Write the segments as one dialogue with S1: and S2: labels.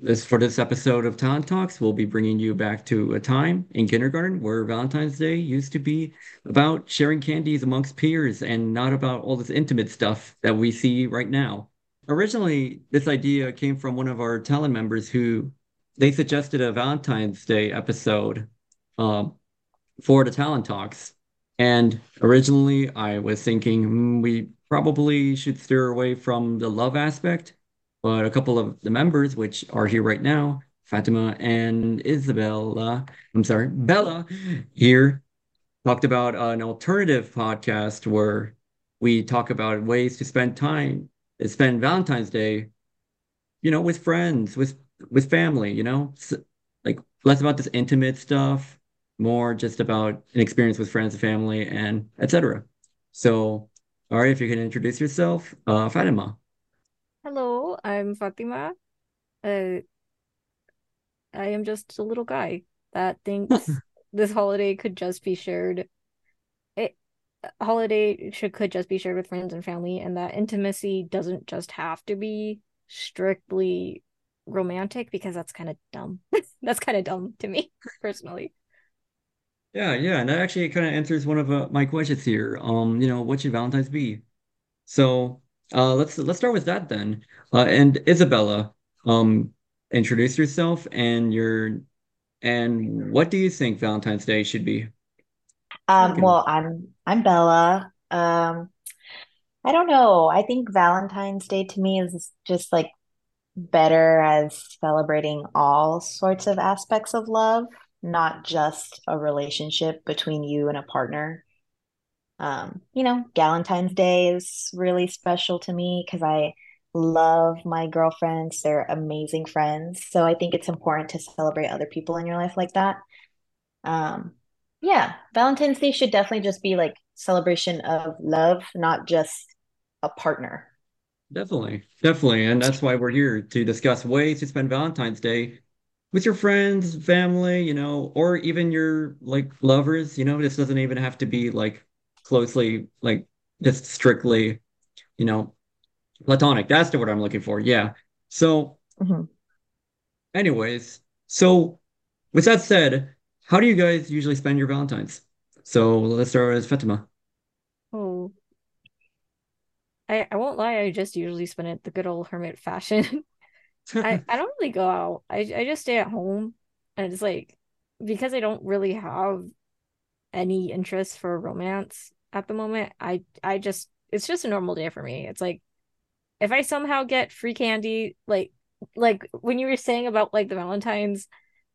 S1: This for this episode of Talon Talks, we'll be bringing you back to a time in kindergarten where Valentine's Day used to be about sharing candies amongst peers and not about all this intimate stuff that we see right now. Originally, this idea came from one of our Talon members who they suggested a Valentine's Day episode um, for the Talon Talks. And originally, I was thinking "Hmm, we probably should steer away from the love aspect but a couple of the members, which are here right now, Fatima and Isabella, I'm sorry, Bella, here talked about an alternative podcast where we talk about ways to spend time, spend Valentine's Day, you know, with friends, with with family, you know, S like less about this intimate stuff, more just about an experience with friends and family and etc. So, all right, if you can introduce yourself, uh, Fatima.
S2: I'm Fatima. Uh, I am just a little guy that thinks this holiday could just be shared. It holiday should could just be shared with friends and family, and that intimacy doesn't just have to be strictly romantic because that's kind of dumb. That's kind of dumb to me personally.
S1: Yeah, yeah, and that actually kind of answers one of uh, my questions here. Um, you know, what should Valentine's be? So, uh, let's let's start with that then. Uh, and Isabella, um, introduce yourself and your and what do you think Valentine's Day should be?
S3: Um, well, I'm I'm Bella. Um, I don't know. I think Valentine's Day to me is just like better as celebrating all sorts of aspects of love, not just a relationship between you and a partner. Um, you know, Valentine's Day is really special to me because I love my girlfriends. They're amazing friends. So I think it's important to celebrate other people in your life like that. Um, yeah, Valentine's Day should definitely just be like celebration of love, not just a partner.
S1: definitely, definitely, and that's why we're here to discuss ways to spend Valentine's Day with your friends, family, you know, or even your like lovers. You know, this doesn't even have to be like closely like just strictly, you know, platonic. That's the word I'm looking for. Yeah. So.
S3: Mhm.
S1: Anyways, so with that said, how do you guys usually spend your Valentines? So let's start with Fatima.
S2: Oh, I I won't lie, I just usually spend it the good old hermit fashion. I I don't really go out. I I just stay at home, and it's like because I don't really have any interest for romance at the moment. I I just it's just a normal day for me. It's like if I somehow get free candy, like like when you were saying about like the Valentine's,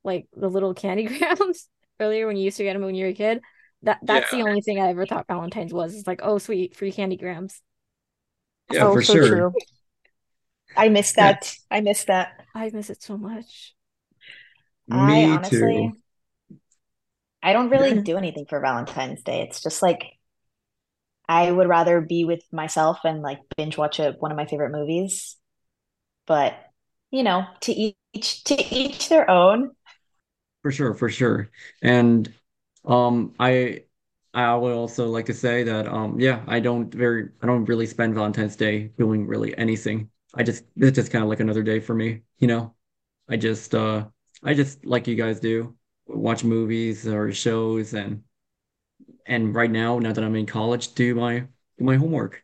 S2: like the little candy grams earlier when you used to get them when you were a kid, that that's the only thing I ever thought Valentine's was. It's like, oh sweet, free candy grams.
S1: yeah,
S3: Oh,
S1: for
S3: so
S1: sure.
S3: true. I miss
S1: Yeah,
S3: that. I miss that.
S2: I miss it so much.
S3: I
S1: me too.
S3: honestly, I don't really
S1: Yeah,
S3: do anything for Valentine's Day. It's just like I would rather be with myself and like binge watch a, one of my favorite movies. But, you know, to each to each their own.
S1: for sure, for sure. And um I I would also like to say that um yeah, I don't very I don't really spend Valentine's Day doing really anything. I just it's just kind of like another day for me, you know. I just uh I just like you guys do, watch movies or shows and and right now, now that I'm in college, do my do my homework.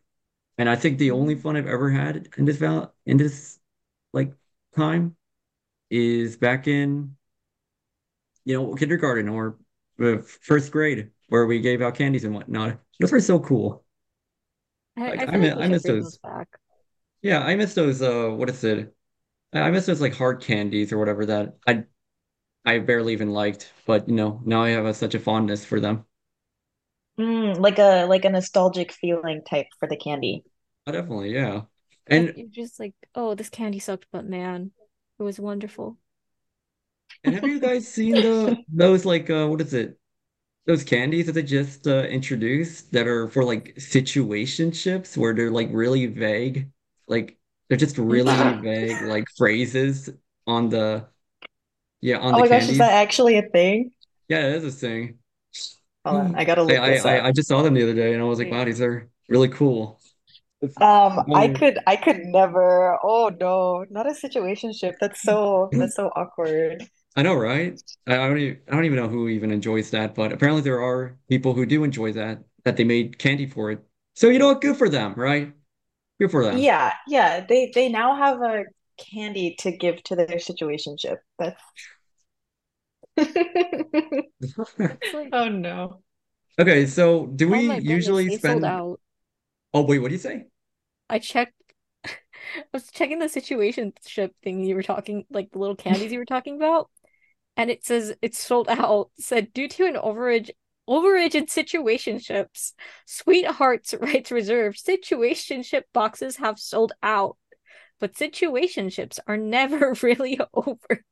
S1: And I think the only fun I've ever had in this val in this like time is back in, you know, kindergarten or uh, first grade where we gave out candies and whatnot. Those were so cool.
S2: I,
S1: Like
S2: I
S1: I
S2: feel like
S1: miss I miss
S2: those
S1: those.
S2: back.
S1: Yeah, I miss those uh what is it? I I miss those like hard candies or whatever that I I barely even liked, but you know, now I have a, such a fondness for them.
S3: Mm, like a like a nostalgic feeling type for the candy.
S1: Oh, definitely, yeah.
S2: Like
S1: And
S2: you're just like, oh, this candy sucked, but man, it was wonderful.
S1: And have you guys seen the those like uh what is it? Those candies that they just uh, introduced that are for like situationships where they're like really vague. Like they're just really
S3: Oh
S1: vague like phrases on the yeah, on the
S3: my gosh, is that actually a thing?
S1: Yeah, it is a thing.
S3: Hold on,
S1: I,
S3: I gotta look
S1: I
S3: this
S1: I
S3: up.
S1: I just saw them the other day and I was like, wow, these are really cool.
S3: Um, I
S1: Oh,
S3: could I could never. Oh no, not a situationship. That's so that's so awkward.
S1: I know, right? I, I don't even, I don't even know who even enjoys that, but apparently there are people who do enjoy that, that they made candy for it. So you know what? Good for them, right? Good for them.
S3: Yeah, yeah. They they now have a candy to give to their situationship. That's
S2: It's like,
S3: Oh no.
S1: Okay, so do we
S2: oh my goodness,
S1: usually
S2: they
S1: spend?
S2: out.
S1: Oh, wait, what do you say?
S2: I checked. I was checking the situationship thing you were talking, like the little candies you were talking about, and it says it's sold out. Said due to an overage, overage in situationships, Sweethearts rights reserved. Situationship boxes have sold out, but situationships are never really over.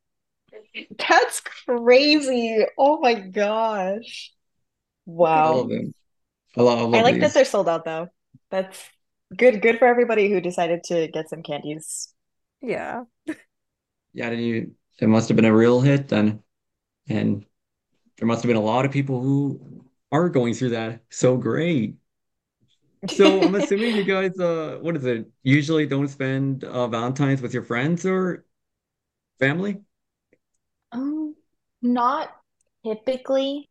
S3: That's crazy. Oh my gosh.
S1: I
S3: Wow.
S1: love them. I love, I
S3: I
S1: love
S3: like that they're sold out though. That's good good for everybody who decided to get some candies.
S2: Yeah.
S1: Yeah, did you, it must have been a real hit then. And there must have been a lot of people who are going through that. So great. So I'm assuming you guys, uh, what is it? Usually don't spend uh, Valentine's with your friends or family?
S3: Not typically,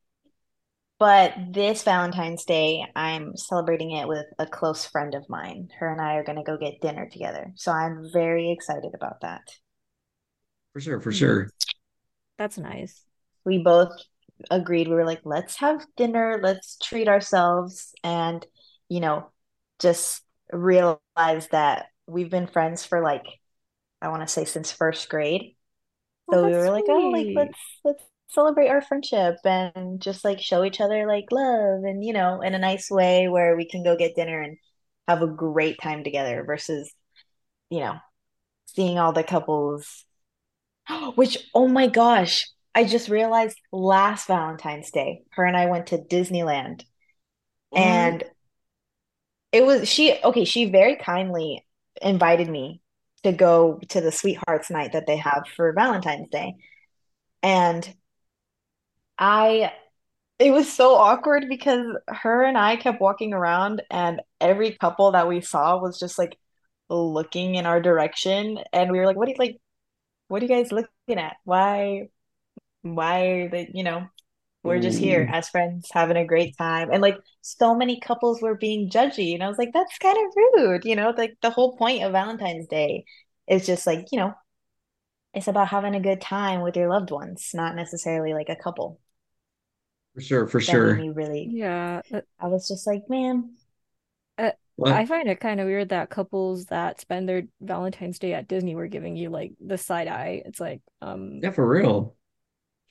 S3: but this Valentine's Day, I'm celebrating it with a close friend of mine. Her and I are going to go get dinner together. So I'm very excited about that.
S1: For sure, for sure.
S2: That's nice.
S3: We both agreed. We were like, let's have dinner, let's treat ourselves, and, you know, just realize that we've been friends for like, I want to say since first grade.
S2: Oh,
S3: So we were like, oh, like let's let's celebrate our friendship and just like show each other like love and you know, in a nice way where we can go get dinner and have a great time together versus, you know, seeing all the couples. Which, oh my gosh, I just realized last Valentine's Day, her and I went to Disneyland
S1: What?
S3: and it was she okay, she very kindly invited me to go to the Sweethearts night that they have for Valentine's Day. And I It was so awkward because her and I kept walking around, and every couple that we saw was just like looking in our direction, and we were like, "What are you like? What are you guys looking at? Why? Why are they, you know, we're just here as friends having a great time." And like so many couples were being judgy, and I was like, "That's kind of rude," you know, like the whole point of Valentine's Day is just like, you know, it's about having a good time with your loved ones, not necessarily like a couple.
S1: for sure, for
S3: That made
S1: sure.
S3: me really,
S2: Yeah. Uh,
S3: I was just like, man.
S2: uh,
S1: What?
S2: I find it kind of weird that couples that spend their Valentine's Day at Disney were giving you like the side eye. It's like, um,
S1: Yeah, for real.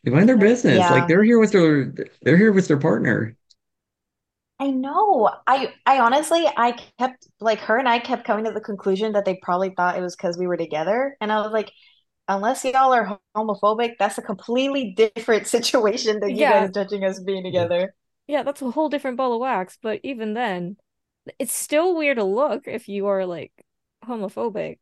S1: They mind their
S2: I,
S1: business. Like they're here with their they're here with their partner.
S3: I know. I I honestly I kept like her and I kept coming to the conclusion that they probably thought it was because we were together. And I was like, unless y'all are homophobic, that's a completely different situation than you
S2: yeah,
S3: guys judging us being together.
S2: yeah, that's a whole different ball of wax. But even then, it's still weird to look if you are like homophobic.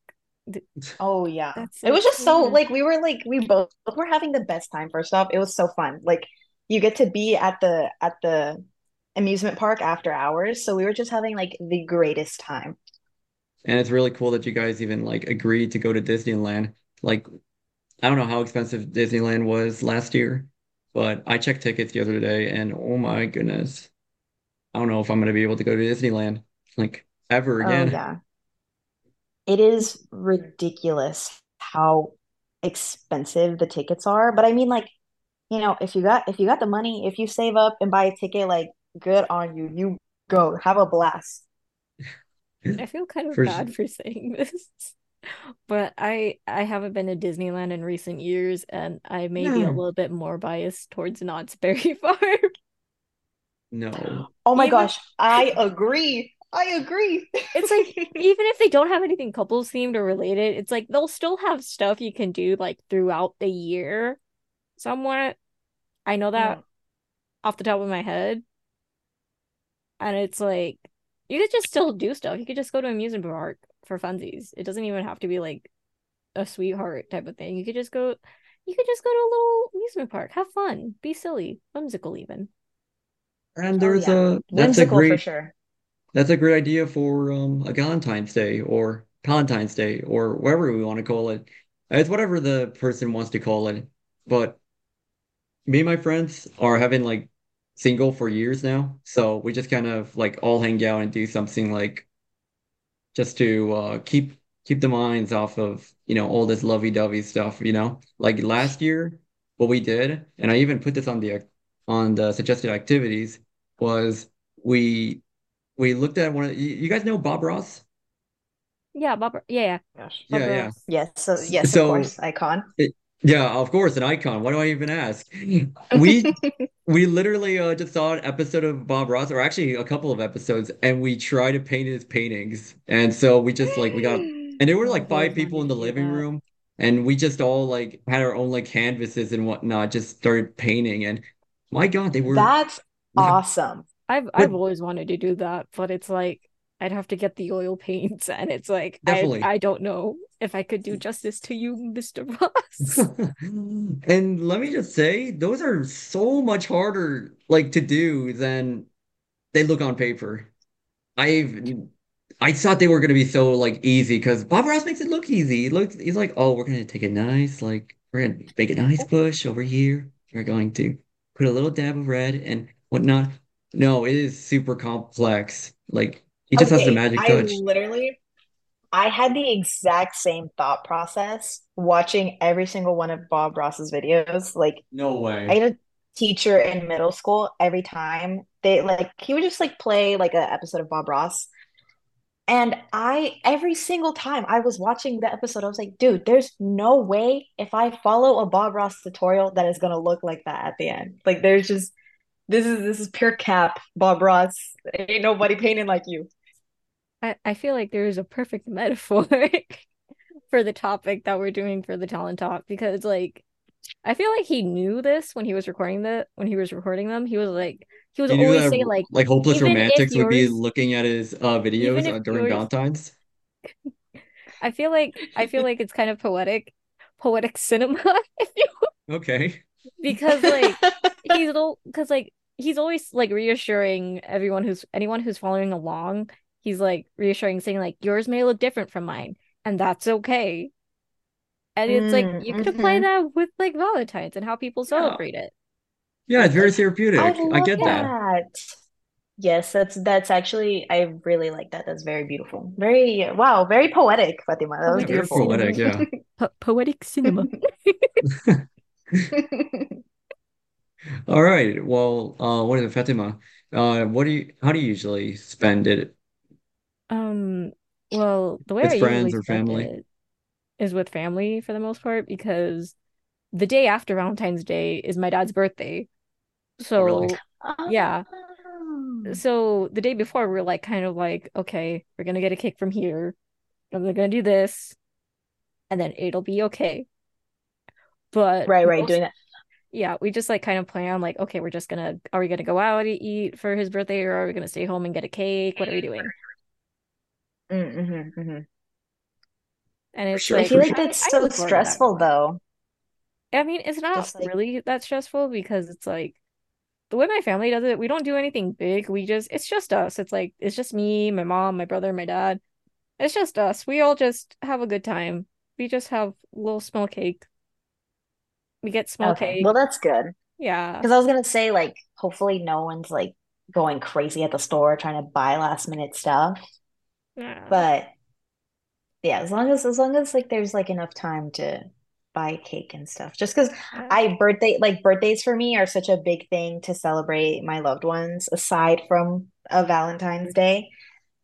S2: Th-
S3: Oh yeah.
S2: That's
S3: It was just
S2: so
S3: so like we were like we both were having the best time first off. It was so fun. Like you get to be at the at the amusement park after hours. So we were just having like the greatest time.
S1: And it's really cool that you guys even like agreed to go to Disneyland. Like I don't know how expensive Disneyland was last year, but I checked tickets the other day and oh my goodness. I don't know if I'm gonna be able to go to Disneyland like ever
S3: Oh
S1: again.
S3: yeah. It is ridiculous how expensive the tickets are. But I mean, like, you know, if you got if you got the money, if you save up and buy a ticket, like, good on you. You go have a blast.
S2: I feel kind of
S1: For sure.
S2: bad for saying this, but I I haven't been to Disneyland in recent years, and I may be a little bit more biased towards Knott's Berry Farm.
S1: No.
S3: Oh my
S2: Even
S3: gosh, I agree. I agree.
S2: it's like even if they don't have anything couples themed or related, it's like they'll still have stuff you can do like throughout the year somewhat. I know that
S3: Mm.
S2: off the top of my head, and it's like you could just still do stuff. You could just go to an amusement park for funsies. It doesn't even have to be like a sweetheart type of thing. You could just go you could just go to a little amusement park, have fun, be silly, whimsical even.
S1: And
S3: Oh
S1: there's
S3: yeah.
S1: a that's a
S3: Whimsical for sure.
S1: That's a great idea for um a Valentine's Day or Valentine's Day or whatever we want to call it. It's whatever the person wants to call it. But me and my friends are having like single for years now, so we just kind of like all hang out and do something like just to uh keep keep the minds off of, you know, all this lovey-dovey stuff, you know? Like last year, what we did, and I even put this on the on the suggested activities, was we we looked at one of you, you guys know Bob Ross?
S2: Yeah, Bob. Yeah, yeah,
S3: Gosh.
S2: Bob
S1: Yeah, yeah.
S2: Ross.
S3: Yes, so
S1: S-
S3: yes, of
S1: So
S3: course, icon.
S1: it, yeah, of course, an icon. Why do I even ask? We we literally uh, just saw an episode of Bob Ross, or actually a couple of episodes, and we tried to paint his paintings. And so we just like we got, and there were like five people in the living
S2: that.
S1: room, and we just all like had our own like canvases and whatnot, just started painting. And my God, they were
S3: That's awesome.
S2: I've
S1: but
S2: I've always wanted to do that, but it's like I'd have to get the oil paints, and it's like I. I don't know if I could do justice to you, Mr. Ross.
S1: And let me just say, those are so much harder like to do than they look on paper. I've I thought they were gonna be so like easy because Bob Ross makes it look easy. He looks he's like, oh, we're gonna take a nice like we're gonna make a nice bush over here. We're going to put a little dab of red and whatnot. No, it is super complex. Like he just has the
S3: Okay,
S1: magic
S3: I
S1: touch.
S3: literally I had the exact same thought process watching every single one of Bob Ross's videos. Like
S1: No way.
S3: I
S1: way.
S3: had a teacher in middle school every time they like he would just like play like an episode of Bob Ross. And I every single time I was watching the episode, I was like, dude, there's no way if I follow a Bob Ross tutorial that is gonna look like that at the end. Like there's just this is this is pure cap, Bob Ross. Ain't nobody painting like you.
S2: I I feel like there is a perfect metaphor for the topic that we're doing for the Talon Talk because like I feel like he knew this when he was recording the when he was recording them. He was like he was
S1: You
S2: always
S1: that
S2: saying like
S1: like hopeless
S2: even if
S1: romantics would be looking at his uh videos uh, during
S2: yours
S1: Valentine's.
S2: I feel like I feel like it's kind of poetic poetic cinema if you
S1: Okay.
S2: Because like he's because like he's always like reassuring everyone who's anyone who's following along. He's like reassuring, saying like yours may look different from mine, and that's okay. And it's like
S3: Mm,
S2: you could apply
S3: hmm
S2: that with like Valentine's and how people
S1: Yeah.
S2: celebrate it.
S1: Yeah, it's very therapeutic. I
S3: love
S1: get that.
S3: That. Yes, that's that's actually I really like that. That's very beautiful. Very wow, very poetic, Fatima. That was
S1: Yeah, very
S3: beautiful.
S1: poetic,
S2: cinema.
S1: yeah.
S2: Po poetic cinema.
S1: All right. Well, uh what is it, Fatima? Uh what do you how do you usually spend it?
S2: Um, well, the way I
S1: With
S2: usually
S1: friends or
S2: spend
S1: family?
S2: it is with family for the most part because the day after Valentine's Day is my dad's birthday.
S1: Oh, really?
S2: So, yeah.
S3: Oh.
S2: So the day before, we're like kind of like, okay, we're gonna get a cake from here, and we're gonna do this, and then it'll be okay. But
S3: Right, right,
S2: most,
S3: doing that.
S2: yeah, we just like kind of plan like, okay, we're just gonna, are we gonna go out to eat for his birthday, or are we gonna stay home and get a cake? What are we doing?
S3: Mm, hmm hmm
S2: And it's
S1: sure,
S3: I feel like that's
S2: I
S3: so
S2: look forward to that
S3: stressful though.
S2: I mean, it's not
S3: like,
S2: really that stressful because it's like the way my family does it, we don't do anything big. We just, it's just us. It's like, it's just me, my mom, my brother, my dad. It's just us. We all just have a good time. We just have a little small cake. We get small
S3: okay,
S2: cake.
S3: well that's good.
S2: Yeah.
S3: Because I was gonna say like hopefully no one's like going crazy at the store trying to buy last minute stuff.
S2: Yeah.
S3: But yeah, as long as as long as like there's like enough time to buy cake and stuff. Just because
S2: Yeah.
S3: I birthday like birthdays for me are such a big thing to celebrate my loved ones aside from a Valentine's Day.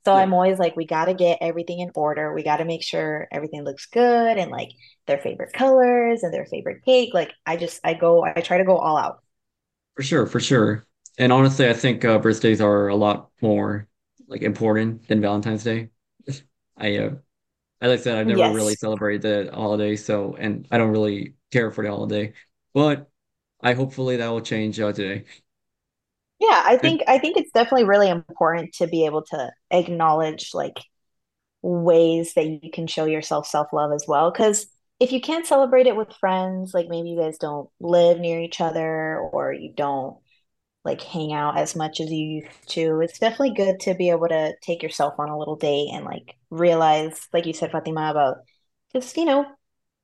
S3: So
S1: Yeah,
S3: I'm always like, we got to get everything in order. We got to make sure everything looks good and like their favorite colors and their favorite cake. Like I just I go I try to go all out.
S1: for sure, for sure. And honestly, I think uh, birthdays are a lot more like important than Valentine's Day. I uh, as I said, I've never really
S3: Yes.
S1: celebrated the holiday, so and I don't really care for the holiday. But I hopefully that will change uh, today.
S3: Yeah, I think I think it's definitely really important to be able to acknowledge like ways that you can show yourself self-love as well. Because if you can't celebrate it with friends, like maybe you guys don't live near each other or you don't like hang out as much as you used to. It's definitely good to be able to take yourself on a little date and like realize, like you said, Fatima, about just, you know,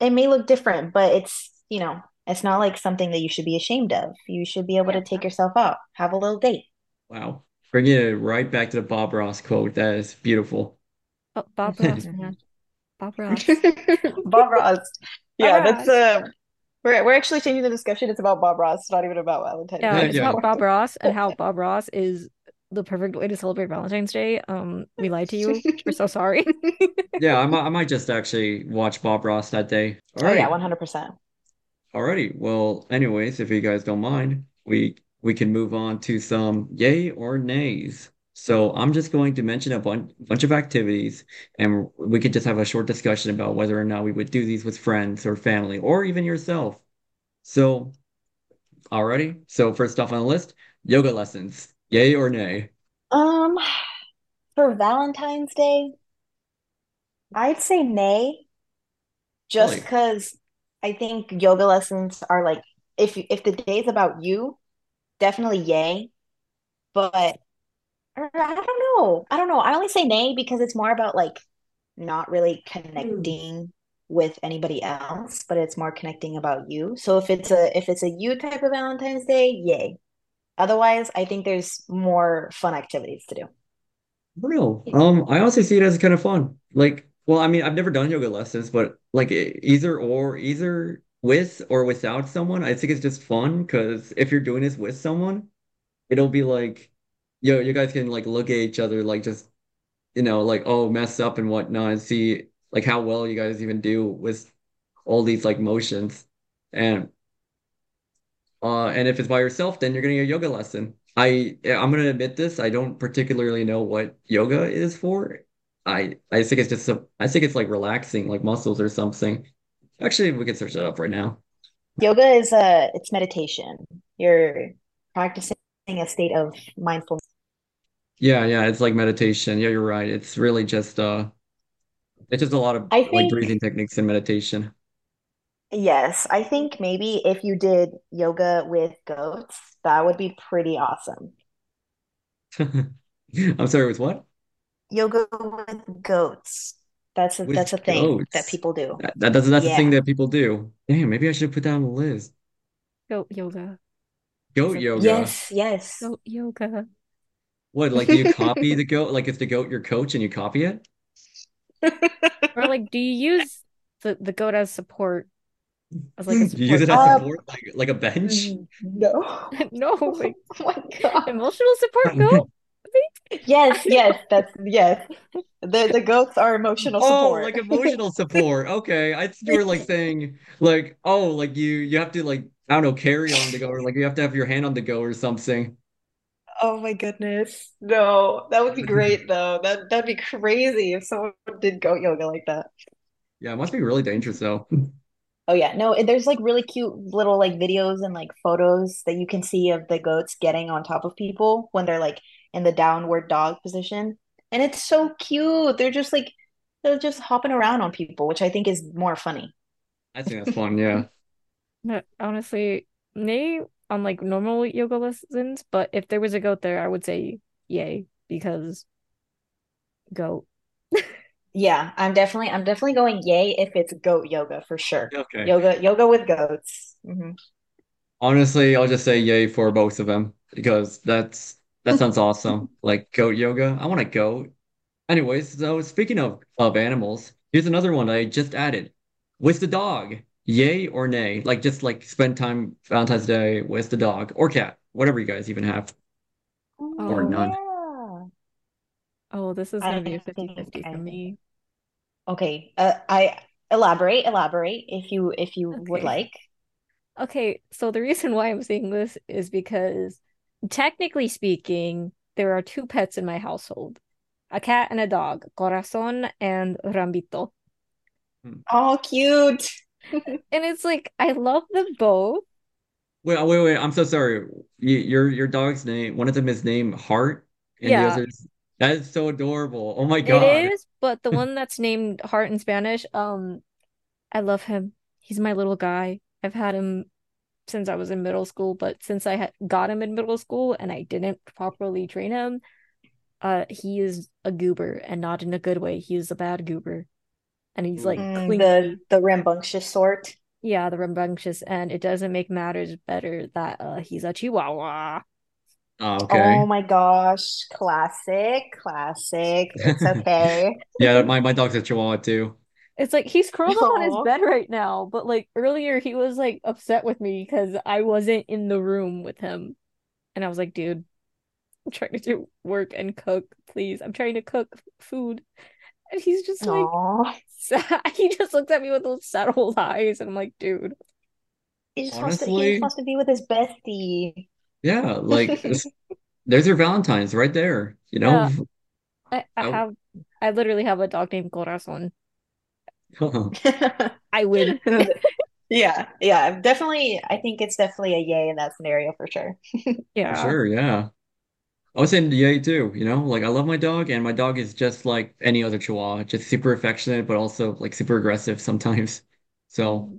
S3: it may look different, but it's, you know, it's not like something that you should be ashamed of. You should be able to take yourself out, have a little date.
S1: Wow. Bringing it right back to the Bob Ross quote. That is beautiful.
S2: Oh, Bob Ross, man. Bob Ross.
S3: Bob Ross. Yeah,
S2: Bob
S3: that's uh we're we're actually changing the discussion. It's about Bob Ross, it's not even about Valentine's
S2: Yeah,
S1: Yeah,
S2: it's
S1: yeah.
S2: about Bob Ross and how Bob Ross is the perfect way to celebrate Valentine's Day. Um, we lied to you. We're so sorry.
S1: Yeah, I might, I might just actually watch Bob Ross that day. All
S3: Oh yeah, 100%.
S1: Alrighty. Well, anyways, if you guys don't mind, we we can move on to some yay or nays. So I'm just going to mention a bunch bunch of activities, and we could just have a short discussion about whether or not we would do these with friends or family or even yourself. So, alrighty. So first off on the list, yoga lessons. Yay or nay?
S3: Um, for Valentine's Day, I'd say nay, just because I think yoga lessons are like if if the day's about you, definitely yay. But I don't know. I don't know. I only say nay because it's more about like not really connecting with anybody else, but it's more connecting about you. So if it's a if it's a you type of Valentine's Day, yay. Otherwise, I think there's more fun activities to do.
S1: Real. Um, I also see it as kind of fun. Like, well, I mean, I've never done yoga lessons, but like either or, either with or without someone, I think it's just fun because if you're doing this with someone, it'll be like, yo, you guys can like look at each other, like just, you know, like, oh, mess up and whatnot, and see like how well you guys even do with all these like motions. And uh, and if it's by yourself, then you're getting a yoga lesson. I I'm gonna admit this. I don't particularly know what yoga is for. I I think it's just a, I think it's like relaxing, like muscles or something. Actually, we can search that up right now.
S3: Yoga is a it's meditation. You're practicing a state of mindfulness.
S1: Yeah, yeah, it's like meditation. Yeah, you're right. It's really just uh, it's just a lot of
S3: I
S1: like
S3: think
S1: breathing techniques and meditation.
S3: yes, I think maybe if you did yoga with goats, that would be pretty awesome.
S1: I'm sorry, with what?
S3: Yoga with goats. That's a
S1: With
S3: that's a thing that people do.
S1: That, that that's that's the thing that people do. Damn, maybe I should put that on the list.
S2: Goat yoga.
S1: Goat yoga.
S3: Yes, yes.
S2: Goat yoga.
S1: What, like, do you copy the goat? Like, is the goat your coach and you copy it?
S2: Or like, do you use the the goat as support as like a
S1: You use it as
S3: Uh,
S1: support, like like a bench?
S3: no.
S2: No, like
S3: Oh my God.
S2: emotional support goat.
S3: Yes, yes, that's yes. The the goats are emotional support.
S1: Oh,
S3: support.
S1: like emotional support. Okay, I thought you were like saying like, oh, like you you have to like I don't know, carry on the goat, or like you have to have your hand on the goat or something.
S3: Oh my goodness. No, that would be great though. That that'd be crazy if someone did goat yoga like that.
S1: Yeah, it must be really dangerous though.
S3: Oh yeah, no, there's like really cute little like videos and like photos that you can see of the goats getting on top of people when they're like in the downward dog position. And it's so cute. They're just like they're just hopping around on people, which I think is more funny.
S1: I think that's fun. Yeah.
S2: No, honestly, nay on like normal yoga lessons, but if there was a goat there, I would say yay because goat.
S3: Yeah, I'm definitely I'm definitely going yay if it's goat yoga for sure.
S1: Okay.
S3: Yoga yoga with goats. hmm
S1: Honestly, I'll just say yay for both of them because that's that sounds awesome. Like goat yoga. I want a goat. Anyways, so speaking of of animals, here's another one I just added. With the dog, yay or nay? Like just like spend time Valentine's Day with the dog or cat, whatever you guys even have, or
S2: Oh.
S1: none.
S3: yeah.
S2: Oh, this is gonna be a
S3: think
S2: 50-50
S3: I
S2: for
S3: think
S2: me.
S3: okay. Uh, I elaborate, elaborate if you if you would
S2: Okay.
S3: like.
S2: Okay, so the reason why I'm saying this is because technically speaking, there are two pets in my household. A cat and a dog, Corazon and Rambito.
S3: Oh, cute.
S2: And it's like I love them both.
S1: Wait, wait, wait. I'm so sorry. You, your your dog's name, one of them is named Heart, and the
S2: Yeah,
S1: other's that is so adorable. Oh my God.
S2: is, but the one that's named Heart in Spanish, um, I love him. He's my little guy. I've had him since I was in middle school, but since I had got him in middle school and I didn't properly train him, uh he is a goober and not in a good way. He is a bad goober. And he's like
S3: Mm,
S2: clingy.
S3: the the rambunctious sort.
S2: Yeah, the rambunctious, and it doesn't make matters better that uh he's a chihuahua.
S1: Oh,
S3: Oh my gosh, classic, classic. It's okay.
S1: Yeah, my, my dog's a Chihuahua too.
S2: It's like he's curled up on his bed right now, but like earlier he was like upset with me because I wasn't in the room with him. And I was like, dude, I'm trying to do work and cook, please. I'm trying to cook food. And he's just like sad. He just looks at me with those sad old eyes, and I'm like, dude.
S3: He just wants to he just wants to be with his bestie.
S1: yeah, like there's your Valentine's right there, you know?
S2: I, I
S1: I,
S2: have I literally have a dog named Corazon. I would.
S3: Yeah, yeah, definitely. I think it's definitely a yay in that scenario for sure.
S1: for
S2: Yeah.
S1: sure, yeah. I was saying yay too, you know? Like I love my dog and my dog is just like any other Chihuahua, just super affectionate, but also like super aggressive sometimes. So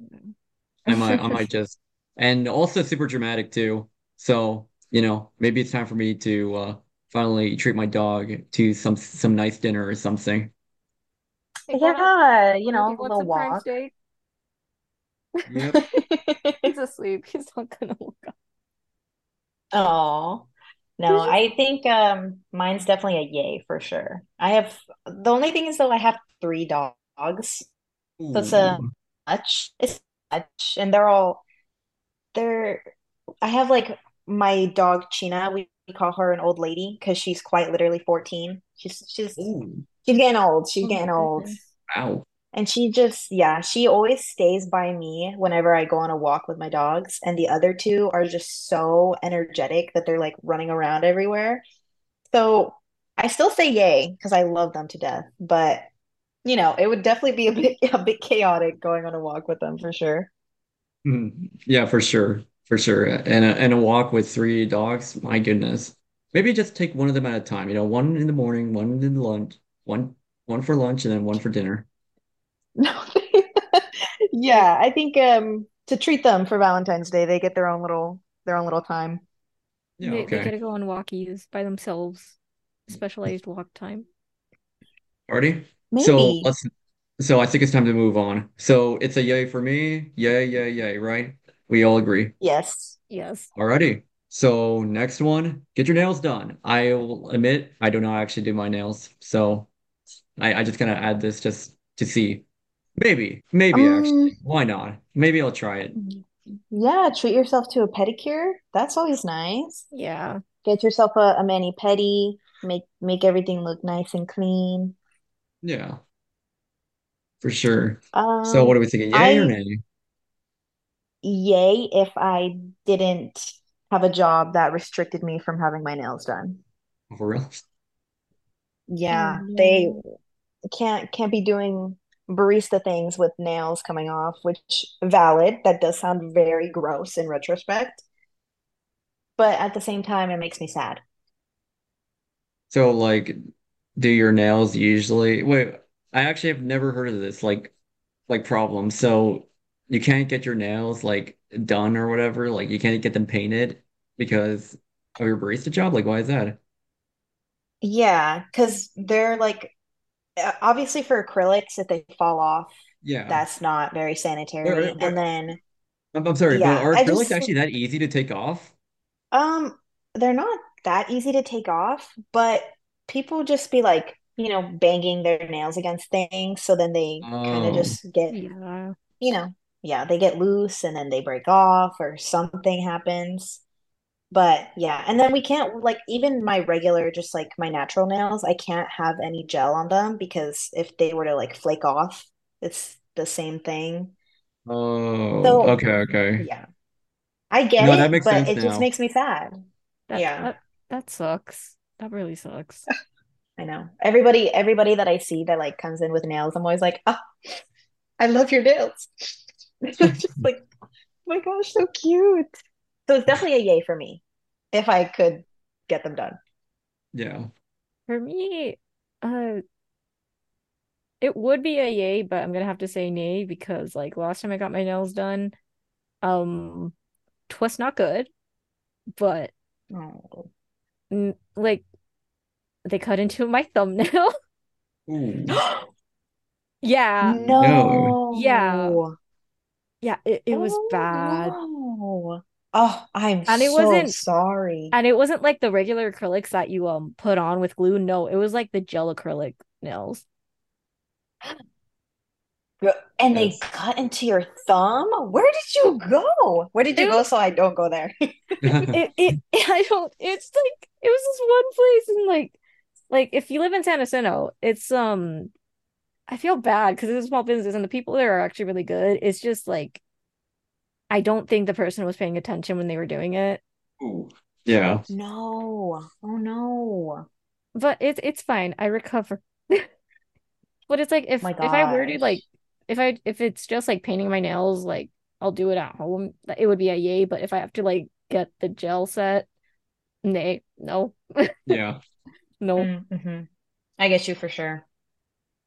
S1: I might I might just and also super dramatic too. So, you know, maybe it's time for me to uh finally treat my dog to some some nice dinner or something.
S2: Hey,
S3: Yeah, you
S2: you
S3: know,
S2: want
S3: the
S2: some prime
S3: walk.
S2: steak?
S1: Yep.
S2: He's asleep. He's not gonna wake up.
S3: Oh, no, I think um mine's definitely a yay for sure. I have the only thing is though I have three dogs, so it's a much. It's much, and they're all they're. I have like my dog China. We we call her an old lady because she's quite literally 14. She's she's
S1: Ooh.
S3: She's getting old. She's
S2: Oh
S3: getting old.
S1: Wow.
S3: And she just, yeah, she always stays by me whenever I go on a walk with my dogs. And the other two are just so energetic that they're like running around everywhere. So I still say yay because I love them to death. But, you know, it would definitely be a bit a bit chaotic going on a walk with them for sure.
S1: Mm, Yeah, for sure. For sure. And a, and a walk with three dogs, my goodness. Maybe just take one of them at a time, you know, one in the morning, one in the lunch, one one for lunch, and then one for dinner.
S3: No. Yeah, I think um to treat them for Valentine's Day, they get their own little their own little time.
S1: Yeah,
S2: They they gotta go on walkies by themselves. Specialized walk time.
S1: Already? So let's so I think it's time to move on. So it's a yay for me. Yay, yay, yay, right? We all agree.
S3: Yes.
S2: Yes.
S1: Alrighty. So next one, get your nails done. I will admit I do not actually do my nails. So I, I just kind of add this just to see. Maybe, maybe
S3: Um,
S1: actually. Why not? Maybe I'll try it.
S3: yeah, treat yourself to a pedicure. That's always nice.
S2: Yeah.
S3: Get yourself a, a mani pedi, make make everything look nice and clean.
S1: Yeah, for sure. So
S3: Um,
S1: what are we thinking? Yay or
S3: I
S1: nay?
S3: yay if I didn't have a job that restricted me from having my nails done.
S1: For real?
S3: Yeah, they
S2: no.
S3: Can't can't be doing barista things with nails coming off, which valid. That does sound very gross in retrospect, but at the same time, it makes me sad.
S1: So like do your nails usually wait, I actually have never heard of this like like problem. So you can't get your nails like done or whatever, like you can't get them painted because of your barista job? Like why is that?
S3: Yeah, because they're like obviously for acrylics, if they fall off,
S1: Yeah.
S3: that's not very
S1: Wait,
S3: sanitary.
S1: wait,
S3: And then
S1: I'm, I'm sorry, but are acrylics
S3: just
S1: actually that easy to take off?
S3: um they're not that easy to take off, but people just be like, you know, banging their nails against things, so then they kind of
S1: Oh,
S3: just get,
S2: Yeah.
S3: you know, yeah, they get loose and then they break off or something happens. But yeah, and then we can't like even my regular, just like my natural nails, I can't have any gel on them because if they were to like flake off, it's the same thing.
S1: oh,
S3: So
S1: okay, okay.
S3: yeah, I get
S1: No, that
S3: it,
S1: makes
S3: but
S1: sense
S3: it just makes me sad.
S2: That
S3: Yeah,
S2: that that sucks. That really sucks.
S3: I know. Everybody, everybody that I see that like comes in with nails, I'm always like, oh, I love your nails. Just like, oh my gosh, so cute. So it's definitely a yay for me if I could get them done.
S1: Yeah.
S2: For me, uh, it would be a yay, but I'm gonna have to say nay because like last time I got my nails done, um, twas not good, but
S3: Oh.
S2: mm, like they cut into my thumbnail.
S1: Ooh.
S2: yeah,
S3: No.
S2: Yeah. yeah, it, it was
S3: Oh,
S2: bad.
S3: no. Oh, I'm
S2: And it
S3: so
S2: wasn't-
S3: sorry.
S2: And it wasn't like the regular acrylics that you um put on with glue. No, it was like the gel acrylic nails.
S3: And they
S1: Yes.
S3: cut into your thumb? Where did you go? Where did you
S2: It
S3: go
S2: was-
S3: so I don't go there?
S2: It, it I don't it's like it was this one place and like like if you live in San Jacinto, it's um I feel bad because it's a small business and the people there are actually really good. It's just like I don't think the person was paying attention when they were doing it.
S1: Ooh. Yeah.
S3: No. Oh no.
S2: But it's it's fine. I recover. But it's like if
S3: My
S2: if I were to like if I if it's just like painting my nails, like I'll do it at home. It would be a yay, but if I have to like get the gel set, nay, no,
S1: Yeah.
S2: no.
S3: Mm-hmm. I get you for sure.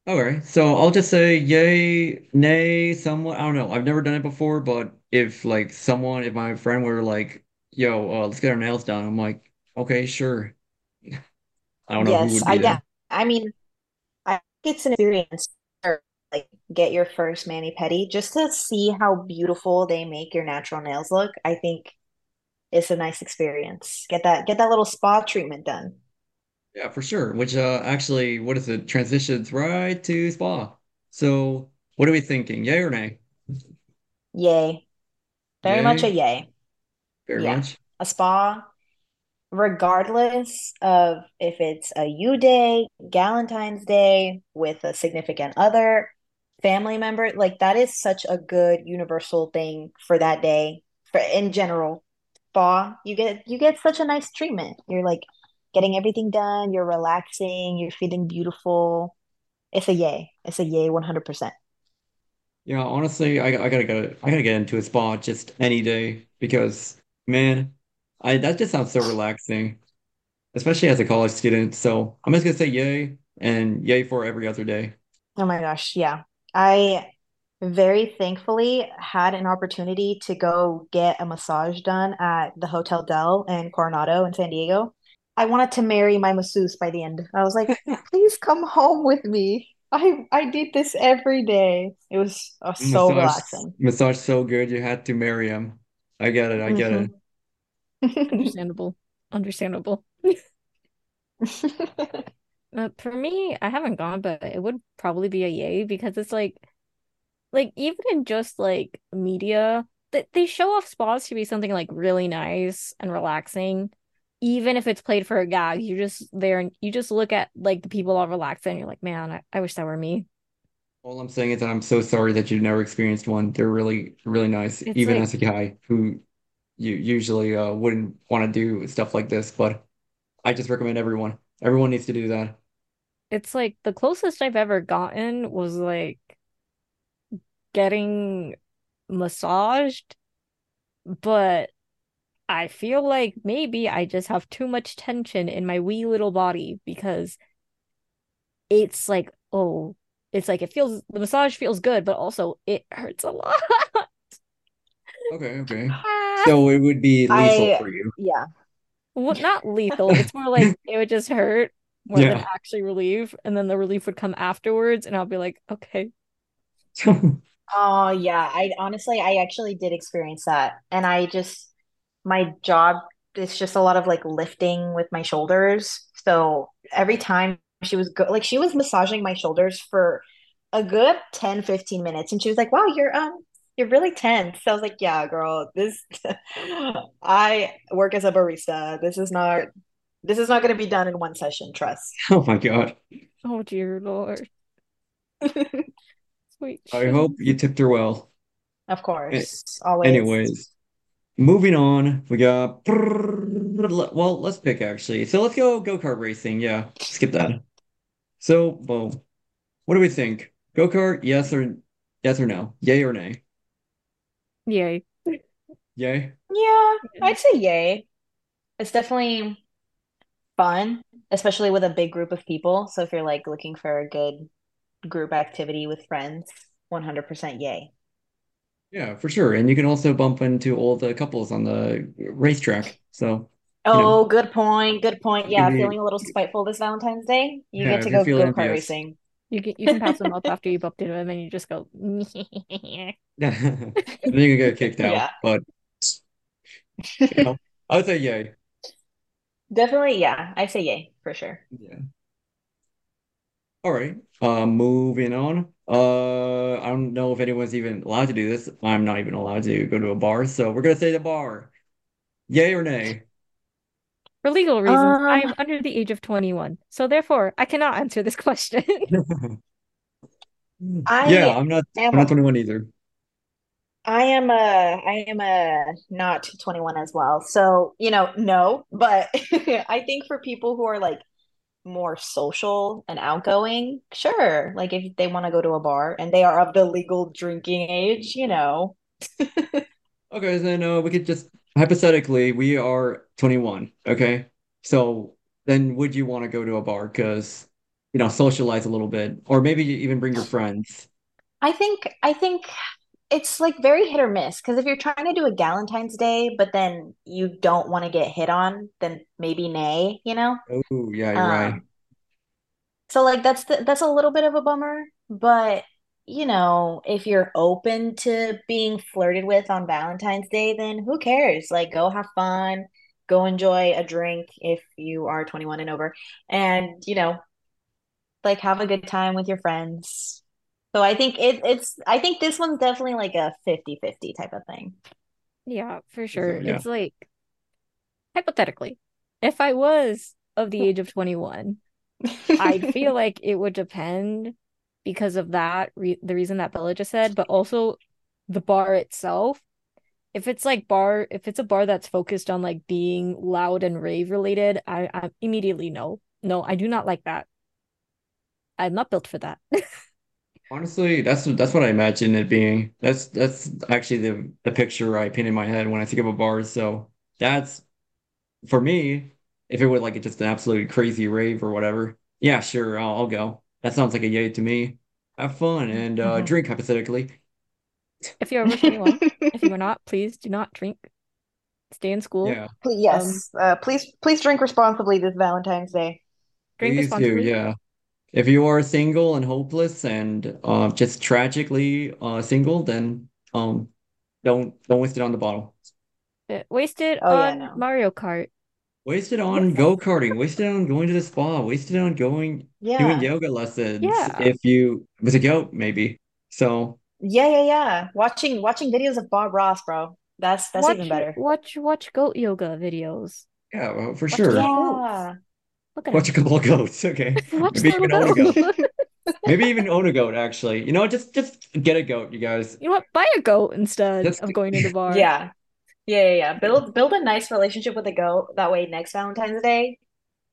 S1: Okay, so I'll just say yay, nay, somewhat. I don't know. I've never done it before, but if like someone, if my friend were like, "Yo, uh, let's get our nails done," I'm like, "Okay, sure." I don't know who
S3: Yes,
S1: would
S3: I
S1: be there.
S3: I mean, I think it's an experience to like get your first mani pedi just to see how beautiful they make your natural nails look. I think it's a nice experience. Get that get that little spa treatment done.
S1: Yeah, for sure. Which uh, actually, what is it? Transitions right to spa. So, what are we thinking? Yay or nay?
S3: Yay. Very much a
S1: Yay, very
S3: Yeah.
S1: much.
S3: A spa, regardless of if it's a you day, Galentine's Day with a significant other, family member, like that is such a good universal thing for that day. For in general, spa, you get you get such a nice treatment. You're like getting everything done, you're relaxing, you're feeling beautiful. It's a yay. It's a yay 100%.
S1: Yeah, honestly, I, I gotta get I gotta get into a spa just any day because man, I that just sounds so relaxing, especially as a college student. So I'm just gonna say yay and yay for every other day.
S3: Oh my gosh, yeah. I very thankfully had an opportunity to go get a massage done at the Hotel Del in Coronado in San Diego. I wanted to marry my masseuse by the end. I was like, please come home with me. I I did this every day. It was uh, so
S1: Massage,
S3: relaxing.
S1: massage so good you had to marry him. I get it. I get it.
S3: Mhm.
S2: Understandable. Understandable. Uh, for me, I haven't gone, but it would probably be a yay because it's like, like even in just like media, that they show off spas to be something like really nice and relaxing, even if it's played for a gag. You're just there and you just look at like the people all relaxing, and you're like, man, I, I wish that were me.
S1: All I'm saying is that I'm so sorry that you've never experienced one. They're really, really nice,
S2: It's
S1: even
S2: like-
S1: as a guy who you usually uh, wouldn't want to do stuff like this. But I just recommend everyone. Everyone needs to do that.
S2: It's like the closest I've ever gotten was like getting massaged, but I feel like maybe I just have too much tension in my wee little body because it's like, oh, it's like it feels the massage feels good, but also it hurts a lot.
S1: Okay, okay. So it would be lethal
S3: I-
S1: for you.
S3: Yeah.
S2: Well, not lethal. It's more like it would just hurt more than actually relief, and then the relief would come afterwards, and I'll be like, okay.
S3: Oh yeah, I honestly I actually did experience that. And I just my job is just a lot of like lifting with my shoulders. So every time she was go like she was massaging my shoulders for a good 10 15 minutes and she was like, "Wow, you're um you're really tense." So I was like, "Yeah, girl, this I work as a barista. This is not this is not going to be done in one session, trust."
S1: Oh my God.
S2: Oh dear Lord. Sweet.
S1: I hope you tipped her well.
S3: Of course, always.
S1: Anyways, moving on, we got well, let's pick actually. So let's go go-kart racing. Yeah, skip that. So, well, what do we think? Go-kart, yes or yes or no? Yay or nay?
S2: Yay.
S1: Yay?
S3: Yeah, I'd say yay. It's definitely fun, especially with a big group of people. So if you're like looking for a good group activity with friends, 100% yay.
S1: Yeah, for sure. And you can also bump into all the couples on the racetrack. So, you know,
S3: Oh, good point. Good point. Yeah,
S1: be
S3: feeling a little spiteful this Valentine's Day. You
S1: yeah,
S3: get to go
S1: feeling
S3: go-kart racing.
S2: You can you can pass them up after you bump into them and you just go
S1: And then you can get kicked out.
S3: Yeah.
S1: But you know, I would say yay.
S3: Definitely, yeah. I say yay for sure.
S1: Yeah. All right. Uh, moving on. Uh, I don't know if anyone's even allowed to do this. I'm not even allowed to go to a bar, so we're gonna say the bar. Yay or nay?
S2: For legal reasons, I
S3: Um,
S2: am under the age of 21, so therefore I cannot answer this question.
S1: Yeah,
S3: I
S1: I'm not I'm not 21 either.
S3: I am a. I am a not 21 as well. So, you know, no, but I think for people who are like more social and outgoing, sure. Like if they want to go to a bar and they are of the legal drinking age, you know.
S1: Okay, so then uh, we could just hypothetically we are 21. Okay, so then would you want to go to a bar because you know socialize a little bit, or maybe even bring your friends?
S3: I think I think it's like very hit or miss because if you're trying to do a Galentine's Day, but then you don't want to get hit on, then maybe nay, you know?
S1: Oh, yeah, you're right.
S3: Um, so like that's the, that's a little bit of a bummer, but you know, if you're open to being flirted with on Valentine's Day, then who cares? Like go have fun, go enjoy a drink if you are 21 and over, and you know, like have a good time with your friends. So I think it, it's I think this one's definitely like a fifty-fifty type of thing.
S2: Yeah, for sure.
S1: yeah.
S2: It's like hypothetically, if I was of the age of 21, I'd feel like it would depend because of that re the reason that Bella just said, but also the bar itself. If it's like bar, if it's a bar that's focused on like being loud and rave related, I, I immediately know. No, I do not like that. I'm not built for that.
S1: Honestly, that's that's what I imagine it being. That's that's actually the the picture I paint in my head when I think of a bar. So that's for me. If it was like just an absolutely crazy rave or whatever, yeah, sure, I'll, I'll go. That sounds like a yay to me. Have fun and uh,
S3: Mhm.
S1: drink hypothetically.
S2: If you're over 21, if you are not, please do not drink. Stay in school.
S1: Yeah,
S2: Um,
S3: Yes, uh, please please drink responsibly this Valentine's Day.
S2: drink
S1: please do.
S2: responsibly.
S1: Yeah. If you are single and hopeless and uh, just tragically uh, single, then um, don't don't waste it on the bottle.
S2: Uh, Waste it
S3: Oh yeah,
S2: on
S3: no.
S2: Mario Kart.
S1: Waste it on go-karting, waste it on going to the spa, waste it on going doing yoga lessons
S2: Yeah.
S1: if you was a goat, maybe. So
S3: Yeah, yeah, yeah. Watching watching videos of Bob Ross, bro. That's that's even better.
S2: watch watch goat yoga videos.
S1: yeah, well, for
S2: Watch
S1: sure.
S3: Yeah.
S2: Look at
S1: Watch a couple of goats, okay.
S2: Watch
S1: Maybe even
S2: little
S1: own a goat.
S2: goat.
S1: Maybe even own a goat, actually. You know, what? just just get a goat, you guys.
S2: You know what? Buy a goat instead
S1: That's
S2: of going to the bar.
S3: Yeah. Yeah, yeah, yeah. Build build a nice relationship with a goat. That way next Valentine's Day,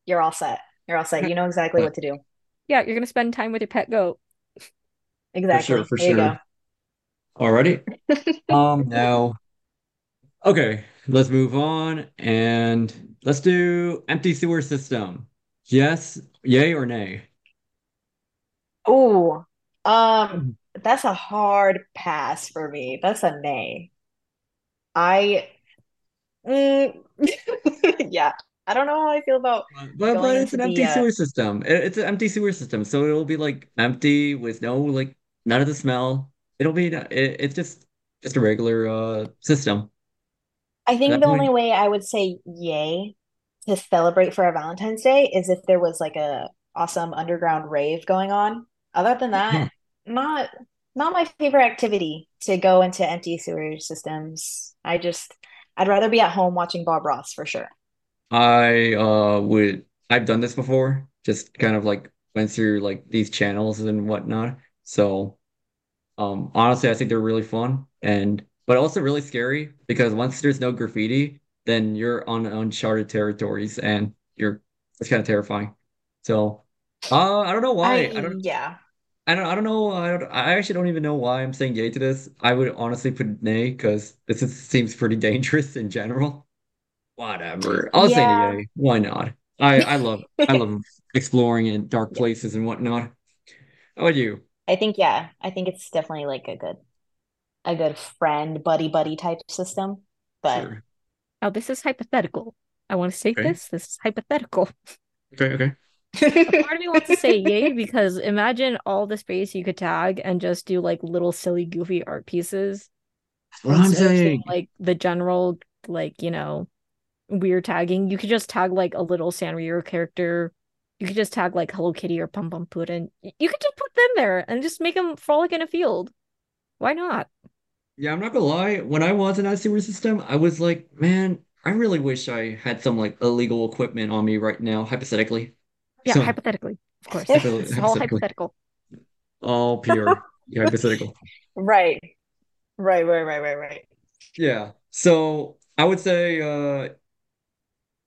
S3: you're all set. You're all set. You know exactly what to do.
S2: Yeah, you're gonna spend time with your pet goat.
S1: for sure,
S3: Exactly.
S1: for
S3: There
S1: sure. Alrighty. Um, now, okay, let's move on and let's do empty sewer system. Yes, yay or nay?
S3: Oh, um, that's a hard pass for me. That's a nay. I, mm, yeah, I don't know how I feel about
S1: But but it's an
S3: the
S1: empty
S3: uh
S1: sewer system. It- It's an empty sewer system, so it'll be like empty with no like none of the smell. It'll be it, it's just just a regular uh system.
S3: I think
S1: that
S3: the only way I would say yay to celebrate for a Valentine's Day is if there was like a awesome underground rave going on. Other than that, not not my favorite activity to go into empty sewer systems. I just I'd rather be at home watching Bob Ross for sure.
S1: I uh would I've done this before. Just kind of like went through like these channels and whatnot. So um honestly, I think they're really fun and but also really scary because once there's no graffiti, then you're on uncharted territories and you're it's kind of terrifying. So uh I don't know why. I don't
S3: yeah.
S1: I don't I don't know. I don't, I actually don't even know why I'm saying yay to this. I would honestly put nay because this is, seems pretty dangerous in general. Whatever. I'll say
S3: Yeah.
S1: yay. Why not? I I love I love exploring in dark places and whatnot. How about you?
S3: I think yeah. I think it's definitely like a good a good friend buddy buddy type system. But
S1: Sure.
S2: Now, this is hypothetical. I want to say
S1: Okay.
S2: this. This is hypothetical.
S1: Okay, okay.
S2: Part of me wants to say yay because imagine all the space you could tag and just do like little silly goofy art pieces
S1: what I'm
S2: instead of doing,
S1: saying.
S2: like the general like you know weird tagging. You could just tag like a little Sanrio character. You could just tag like Hello Kitty or Pompompurin. You could just put them there and just make them frolic in a field. Why not?
S1: Yeah, I'm not gonna lie. When I was in that sewer system, I was like, man, I really wish I had some like illegal equipment on me right now, hypothetically.
S2: Yeah,
S1: So,
S2: hypothetically, of course.
S1: hypo-
S2: It's all
S1: hypothetically,
S2: hypothetical.
S1: all pure yeah, hypothetical.
S3: right, right, right, right, right, right.
S1: Yeah. So I would say, uh,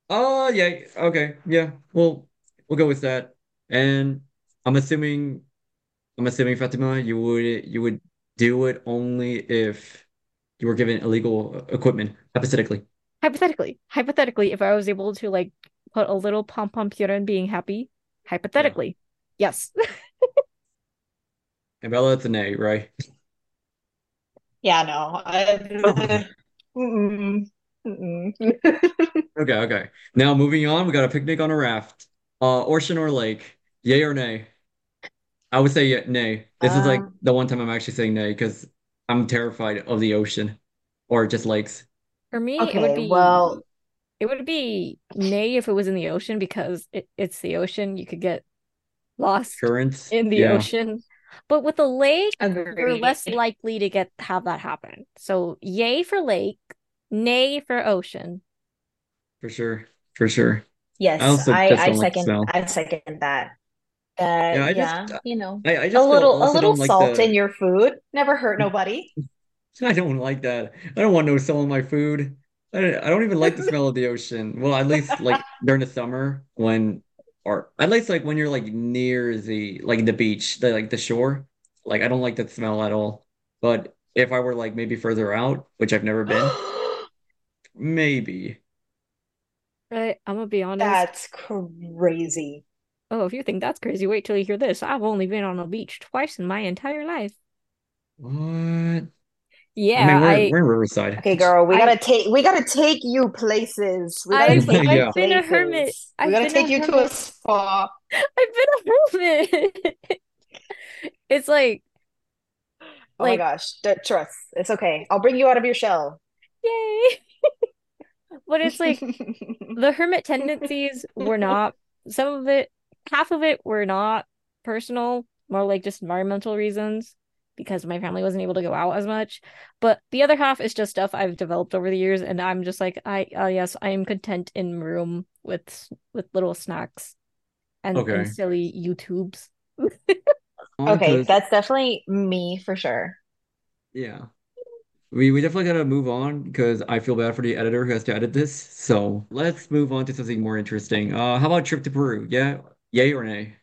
S1: oh yeah, okay, yeah. Well, we'll go with that. And I'm assuming, I'm assuming Fatima, you would you would do it only if you were given illegal equipment, hypothetically.
S2: Hypothetically, hypothetically, if I was able to like put a little Pompompurin being happy,
S1: Yeah.
S2: hypothetically, yes.
S1: And Bella, it's an A, right?
S3: Yeah, no. I, mm-mm, mm-mm.
S1: Okay, okay. Now moving on, we got a picnic on a raft. Uh, ocean or lake? Yay or nay? I would say yeah, nay. This is like
S3: Um,
S1: the one time I'm actually saying nay because I'm terrified of the ocean or just lakes.
S2: For me, it would
S3: okay,
S2: be
S3: well,
S2: it would be nay if it was in the ocean because it, it's the ocean. You could get lost
S1: Currents?
S2: in the
S1: Yeah,
S2: ocean. But with a lake, you're less likely to get have that happen. So yay for lake, nay for ocean.
S1: for sure. For sure. I
S3: Yes,
S1: also
S3: I
S1: just
S3: I
S1: don't like the
S3: second
S1: smell.
S3: I second that. Uh,
S1: Yeah, I just
S3: you know,
S1: I, I
S3: a
S1: just don't
S3: little a little
S1: don't like
S3: salt in your food never hurt nobody.
S1: I don't like that. I don't want no salt in my food. I don't, I don't even like the smell of the ocean. Well, at least like during the summer when, or at least like when you're like near the like the beach, the like the shore. Like I don't like that smell at all. But if I were like maybe further out, which I've never been, maybe.
S2: Right? I'm gonna be honest.
S3: That's crazy.
S2: Oh, if you think that's crazy, wait till you hear this. I've only been on a beach twice in my entire life.
S1: What? I
S2: Yeah,
S1: mean, we're
S2: I
S1: we're in Riverside.
S3: Okay, girl, we
S2: I
S3: gotta take we gotta take you places. We gotta
S2: I've
S3: take.
S2: I've been a hermit.
S3: We
S2: I've
S3: gotta take
S2: a
S3: you to a spa.
S2: I've been a hermit. It's like
S3: Oh my gosh, d- trust. It's okay. I'll bring you out of your shell.
S2: yay. But it's like the hermit tendencies were not some of it, half of it were not personal, more like just environmental reasons because my family wasn't able to go out as much. But the other half is just stuff I've developed over the years, and I'm just like, I, uh, yes, I am content in room with with little snacks and and silly YouTubes.
S3: okay, that's definitely me for sure.
S1: yeah. We we definitely gotta move on because I feel bad for the editor who has to edit this. So let's move on to something more interesting. Uh, how about trip to Peru? Yeah, yay or nay?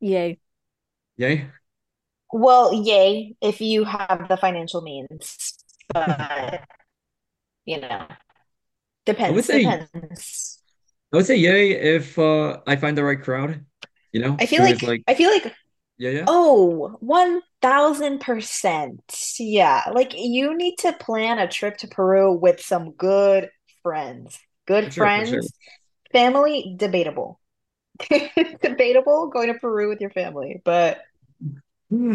S2: Yay.
S1: Yay?
S3: Well, yay, if you have the financial means. But, you know,
S1: I would
S3: depends,
S1: say
S3: depends.
S1: I would say yay if uh I find the right crowd. You know,
S3: I feel like
S1: like
S3: I feel like
S1: yeah yeah
S3: Oh, 1000%. Yeah, like you need to plan a trip to Peru with some good friends.
S1: for
S3: Good
S1: sure sure.
S3: friends. Family, debatable. It's debatable going to Peru with your family, but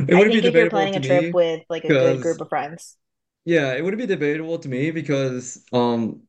S1: It
S3: I
S1: wouldn't be
S3: think if you're
S1: debatable
S3: planning
S1: to
S3: a trip
S1: me
S3: with like a good group of friends.
S1: yeah, it wouldn't be debatable to me because um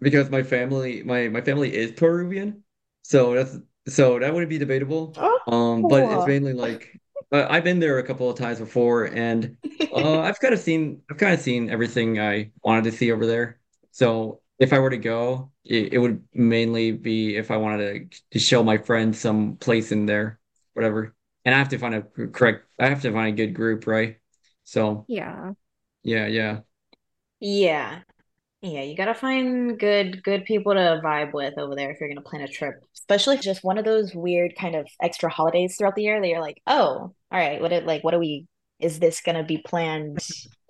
S1: because my family my my family is Peruvian, so that's so that wouldn't be debatable. Um, but it's
S3: Oh,
S1: mainly like I've been there a couple of times before, and uh, I've kind of seen I've kind of seen everything I wanted to see over there. So if I were to go, it, it would mainly be if I wanted to to show my friends some place in there, whatever. And I have to find a correct. I have to find a good group, right? So
S2: Yeah.
S1: yeah, yeah.
S3: yeah. Yeah, you gotta find good good people to vibe with over there if you're gonna plan a trip. Especially if just one of those weird kind of extra holidays throughout the year that you're like, oh, all right, what it like what are we is this gonna be planned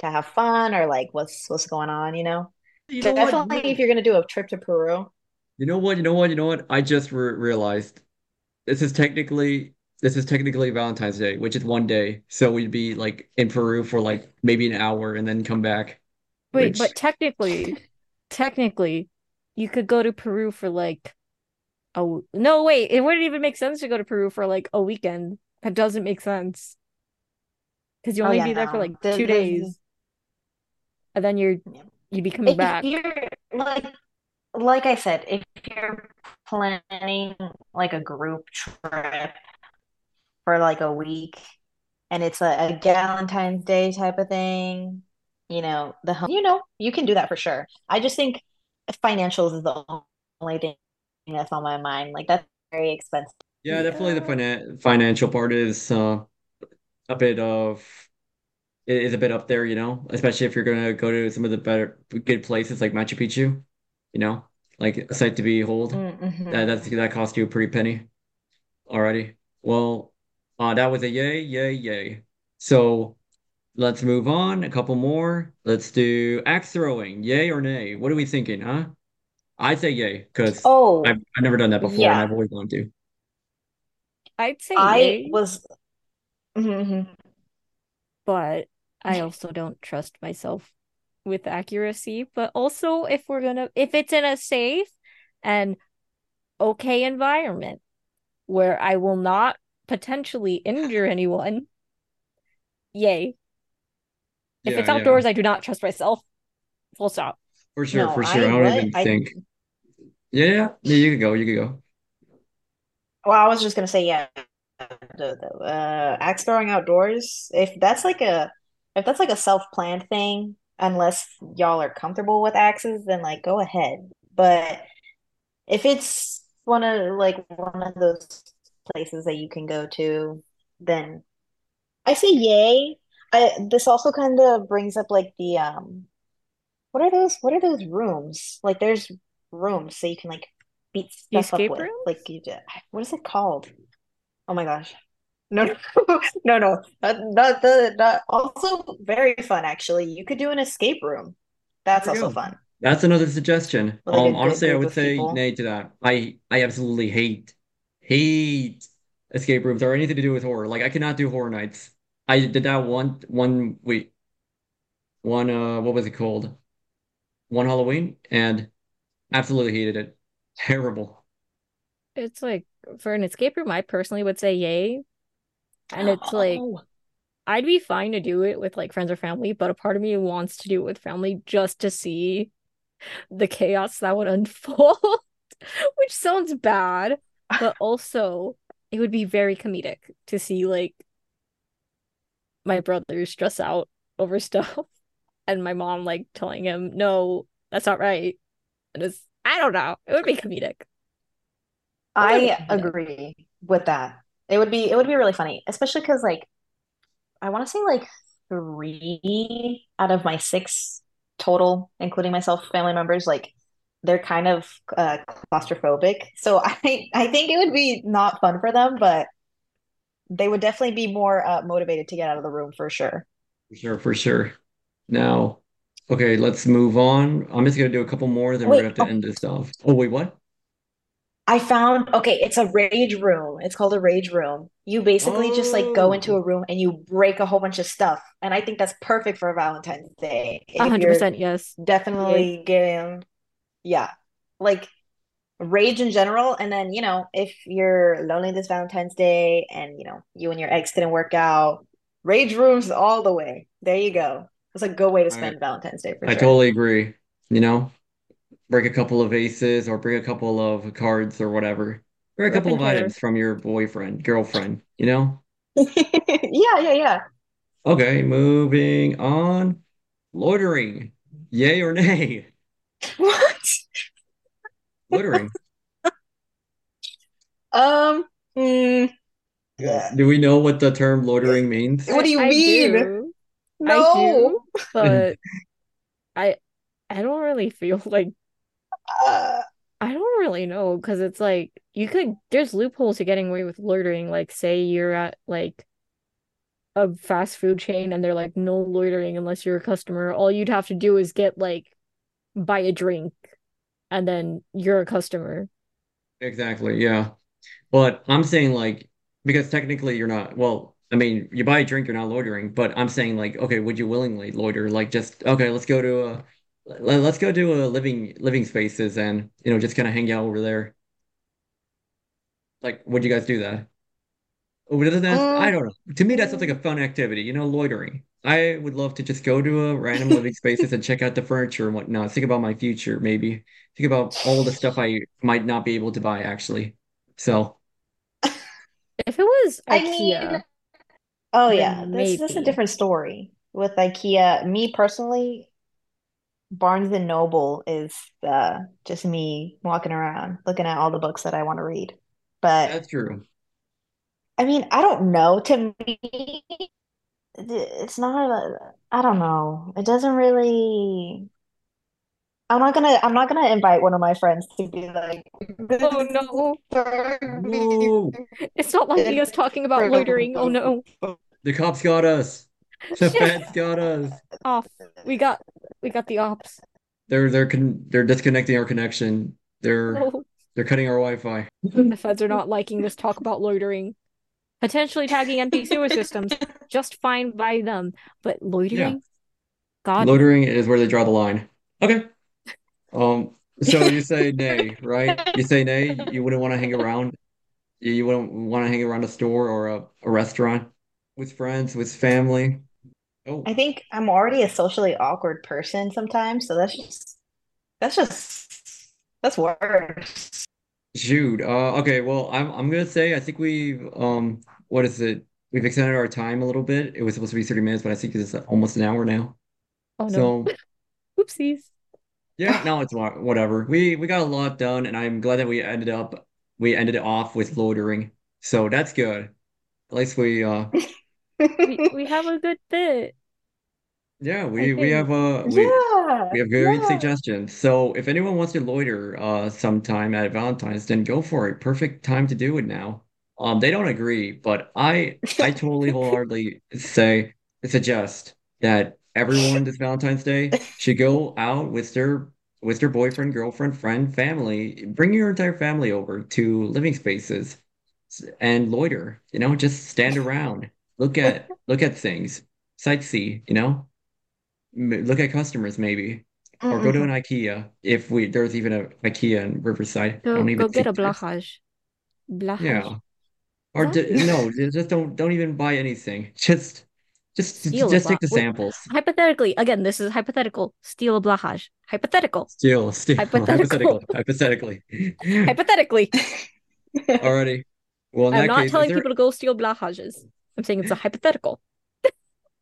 S3: to have fun or like what's what's going on, you know?
S1: You know what?
S3: Definitely if you're gonna do a trip to Peru.
S1: You know what? You know what? You know what? I just re realized this is technically this is technically Valentine's Day, which is one day. So we'd be like in Peru for like maybe an hour and then come back.
S2: Wait,
S1: Which
S2: but technically, technically, you could go to Peru for like a w- no, wait, it wouldn't even make sense to go to Peru for like a weekend. That doesn't make sense because you
S3: Oh
S2: only
S3: yeah,
S2: be there for like
S3: The,
S2: two
S3: the,
S2: days, and then you're
S3: yeah.
S2: You'd be coming
S3: If
S2: back.
S3: you're like like I said, if you're planning like a group trip for like a week and it's a, a Valentine's Day type of thing, you know, the home, you know, you can do that for sure. I just think financials is the only thing that's on my mind. Like that's very expensive.
S1: yeah, definitely the finan financial part is uh, a bit of it is a bit up there, you know, especially if you're gonna go to some of the better good places like Machu Picchu, you know, like a sight to behold. That that's
S3: Mm-hmm.
S1: that cost you a pretty penny already. Well, uh, that was a yay, yay, yay. So let's move on. A couple more. Let's do axe throwing. Yay or nay? What are we thinking, huh? I'd say yay because I've
S3: Oh,
S1: I've never done that before and. I've always wanted to.
S2: I'd say
S3: I
S2: yay,
S3: was mhm.
S2: but I also don't trust myself with accuracy. But also, if we're gonna, if it's in a safe and okay environment where I will not potentially injure anyone, yay. If
S1: Yeah,
S2: it's
S1: yeah,
S2: outdoors, I do not trust myself. Full stop.
S1: for sure,
S3: No,
S1: for sure.
S3: I
S1: I don't even
S3: I
S1: think. Yeah, yeah, yeah. You could go. You could go.
S3: well, I was just gonna say yeah. The, the uh axe throwing outdoors, if that's like a if that's like a self-planned thing, unless y'all are comfortable with axes, then like go ahead. But if it's one of like one of those places that you can go to, then I say yay. I this also kind of brings up like the um what are those what are those rooms? Like there's rooms so you can like beat stuff up with.
S2: rooms?
S3: Like you just, what is it called? Oh my gosh. No, no, no, no. Not, not the not also very fun actually. You could do an escape room. That's also
S1: go.
S3: fun
S1: That's another suggestion.
S3: like
S1: Um, honestly, I would say
S3: people.
S1: nay to that. I I absolutely hate hate escape rooms or anything to do with horror. Like I cannot do horror nights. I did that one one week, one uh what was it called? One Halloween and absolutely hated it. Terrible.
S2: It's like for an escape room, I personally would say yay. And it's like
S3: Oh,
S2: I'd be fine to do it with like friends or family, but a part of me wants to do it with family just to see the chaos that would unfold, which sounds bad, but also it would be very comedic to see like my brother stress out over stuff and my mom like telling him, no, that's not right. And it's, I don't know, it would be comedic. A little bit
S3: I
S2: comedic.
S3: agree with that. It would be it would be really funny, especially because like I want to say like three out of my six total, including myself, family members, like they're kind of uh, claustrophobic. So I I think it would be not fun for them, but they would definitely be more uh, motivated to get out of the room for sure.
S1: For sure, for sure. Now, okay, let's move on. I'm just gonna do a couple more, then we're gonna have to
S3: oh,
S1: end this off. Oh, wait, what?
S3: I found okay, it's a rage room. It's called a rage room. You basically just like go into
S1: Oh,
S3: a room and you break a whole bunch of stuff. And I think that's perfect for Valentine's Day.
S2: 100% yes. Yay.
S3: definitely getting, yeah, like rage in general. And then, you know, if you're lonely this Valentine's Day and, you know, you and your ex didn't work out, rage rooms all the way. There you go. It's a good way to
S1: I
S3: spend Valentine's Day for
S1: I
S3: sure.
S1: totally agree. You know, break a couple of aces or bring a couple of cards or whatever. Bring a
S2: Rip
S1: couple of
S2: tear.
S1: items from your boyfriend, girlfriend, you know?
S3: Yeah, yeah, yeah.
S1: Okay, moving on. Loitering. Yay or nay?
S3: What?
S1: Loitering.
S3: Um, mm,
S1: Yeah.
S3: yeah.
S1: Do we know what the term loitering means?
S3: What do you
S2: I
S3: mean?
S2: do. I
S3: No.
S2: do, but I I don't really feel like
S3: Uh,
S2: I don't really know because it's like you could there's loopholes to getting away with loitering. Like say you're at like a fast food chain and they're like no loitering unless you're a customer. All you'd have to do is get like buy a drink and then you're a customer.
S1: Exactly, yeah. But I'm saying like because technically you're not, well, I mean, you buy a drink, you're not loitering, but I'm saying like, okay, would you willingly loiter? Like just, okay, let's go to a, let's go to a living living spaces and, you know, just kind of hang out over there. Like, would you guys do that? Or doesn't that, I
S3: Mm,
S1: don't know. To me, that sounds like
S3: mm,
S1: a fun activity, you know, loitering. I would love to just go to a random living spaces and check out the furniture and whatnot. Think about my future, maybe. Think about all the stuff I might not be able to buy, actually. So,
S2: If it was
S3: I mean,
S2: IKEA,
S3: oh yeah,
S2: then
S3: this this is a different story with IKEA. Me personally, Barnes and Noble is uh, just me walking around looking at all the books that I want to read. But
S1: that's true.
S3: I mean, I don't know. To me, it's not a, I don't know. It doesn't really. I'm not gonna. I'm not gonna invite one of my friends to be like,
S2: Oh
S3: this
S2: no.
S1: Whoa,
S2: It's not like us talking about loitering. Oh no.
S1: the cops got us. The
S2: Shit.
S1: feds got us.
S2: Off. We got we got the ops.
S1: They're they're con they're disconnecting our connection. They're
S2: Oh,
S1: they're cutting our Wi-Fi.
S2: the feds are not liking this talk about loitering. Potentially tagging empty sewer systems. Just fine by them. But
S1: Yeah,
S2: loitering? God
S1: loitering is where they draw the line. Okay. Um, so you say nay, right? You say nay. You wouldn't want to hang around. You you wouldn't want to hang around a store or a, a restaurant with friends, with family.
S3: I
S1: Oh,
S3: think I'm already a socially awkward person sometimes, so that's just that's just that's worse.
S1: shoot. Uh, okay. Well, I'm I'm gonna say I think we've um, what is it? We've extended our time a little bit. It was supposed to be 30 minutes, but I think it's almost an hour now.
S2: Oh no.
S1: So
S2: Oopsies.
S1: yeah, no, it's whatever. We we got a lot done, and I'm glad that we ended up we ended it off with loitering. So that's good. At least we uh
S2: We we have a good fit.
S1: yeah we we have
S2: think.
S1: uh we
S3: Yeah,
S1: We have great
S3: yeah.
S1: suggestions. So if anyone wants to loiter uh sometime at Valentine's, then go for it. Perfect time to do it now. Um, they don't agree, but I I totally wholeheartedly say suggest that everyone this Valentine's Day should go out with their with their boyfriend, girlfriend, friend, family. Bring your entire family over to living spaces and loiter. You know, just stand around, look at look at things, sightsee, you know? M- Look at customers maybe, or go to mm-hmm. an
S3: Mm-mm.
S1: IKEA if we there's even a IKEA in Riverside. I
S2: Go
S1: don't even
S2: go get a
S1: there's.
S2: Blåhaj. Blåhaj.
S1: Yeah, or d no, ju- just don't don't even buy anything. Just just
S2: steal a
S1: just take the
S2: wait,
S1: samples.
S2: hypothetically, again, this is hypothetical. Steal a Blåhaj. Hypothetical.
S1: Still, still,
S2: Hypothetical.
S1: hypothetically, hypothetically.
S2: Hypothetically.
S1: Alrighty. Well, in
S2: I'm
S1: that
S2: not
S1: case, is
S2: telling
S1: there
S2: people to go steal Blåhajs. I'm saying it's a hypothetical.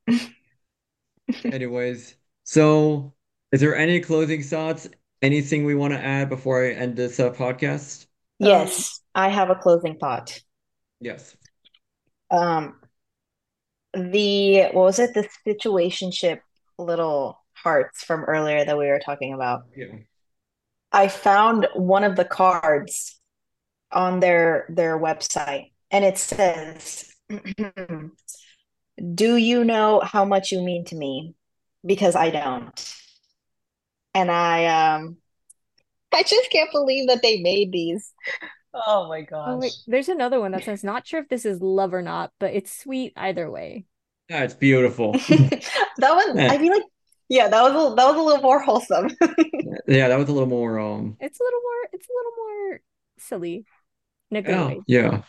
S1: anyways? So, is there any closing thoughts? Anything we want to add before I end this uh, podcast?
S2: Um,
S3: Yes, I have a closing thought.
S1: Yes.
S3: Um, the what was it? The situationship little hearts from earlier that we were talking about.
S1: Yeah.
S3: I found one of the cards on their their website, and it says, "Do you know how much you mean to me? Because I don't." And I um I just can't believe that they made these. Oh my
S2: oh wait, there's another one that says not sure if this is love or not, but it's sweet either way.
S3: That
S1: That's beautiful.
S3: That one,
S1: Yeah.
S3: I feel like, yeah, that was a, that was a little more wholesome.
S1: Yeah, that was a little more um
S2: It's a little more it's a little more silly in a good
S1: yeah,
S2: way.
S1: yeah.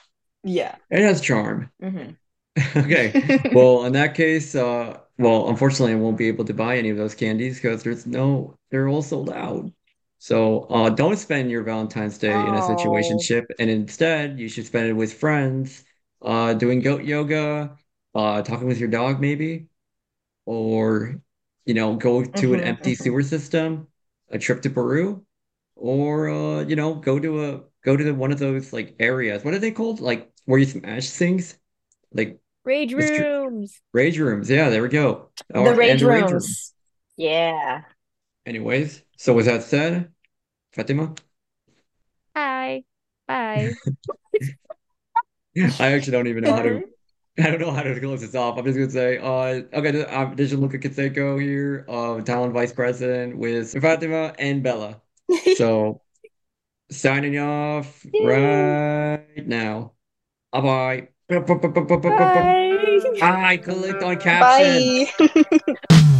S3: Yeah.
S1: It has charm.
S3: hmm
S1: Okay. Well, in that case, uh well, unfortunately I won't be able to buy any of those candies because there's no they're all sold out. So uh don't spend your Valentine's Day in a
S3: situation
S1: ship, and instead you should spend it with friends, uh doing goat yoga, uh talking with your dog maybe, or you know, go to an
S3: hmm
S1: empty
S3: hmm
S1: sewer system, a trip to Peru. Or uh, you know, go to a go to the, one of those like areas. What are they called? Like where you smash things? Like
S2: Rage
S1: the str
S2: rooms.
S1: rage rooms. Yeah, there we go.
S3: The
S1: Or
S3: rage
S1: the rage
S3: rooms. Yeah.
S1: Anyways, so with that said, Fatima,
S2: Hi. Bye.
S1: I actually don't even know how to I don't know how to close this off. I'm just gonna say, uh, okay, I'm Gianluca Canseco here, uh, Talon vice president with Fatima and Bella. So signing off
S3: Yay.
S1: right now. Bye bye.
S2: Bye.
S1: I clicked on caption.
S3: Bye.
S2: Bye.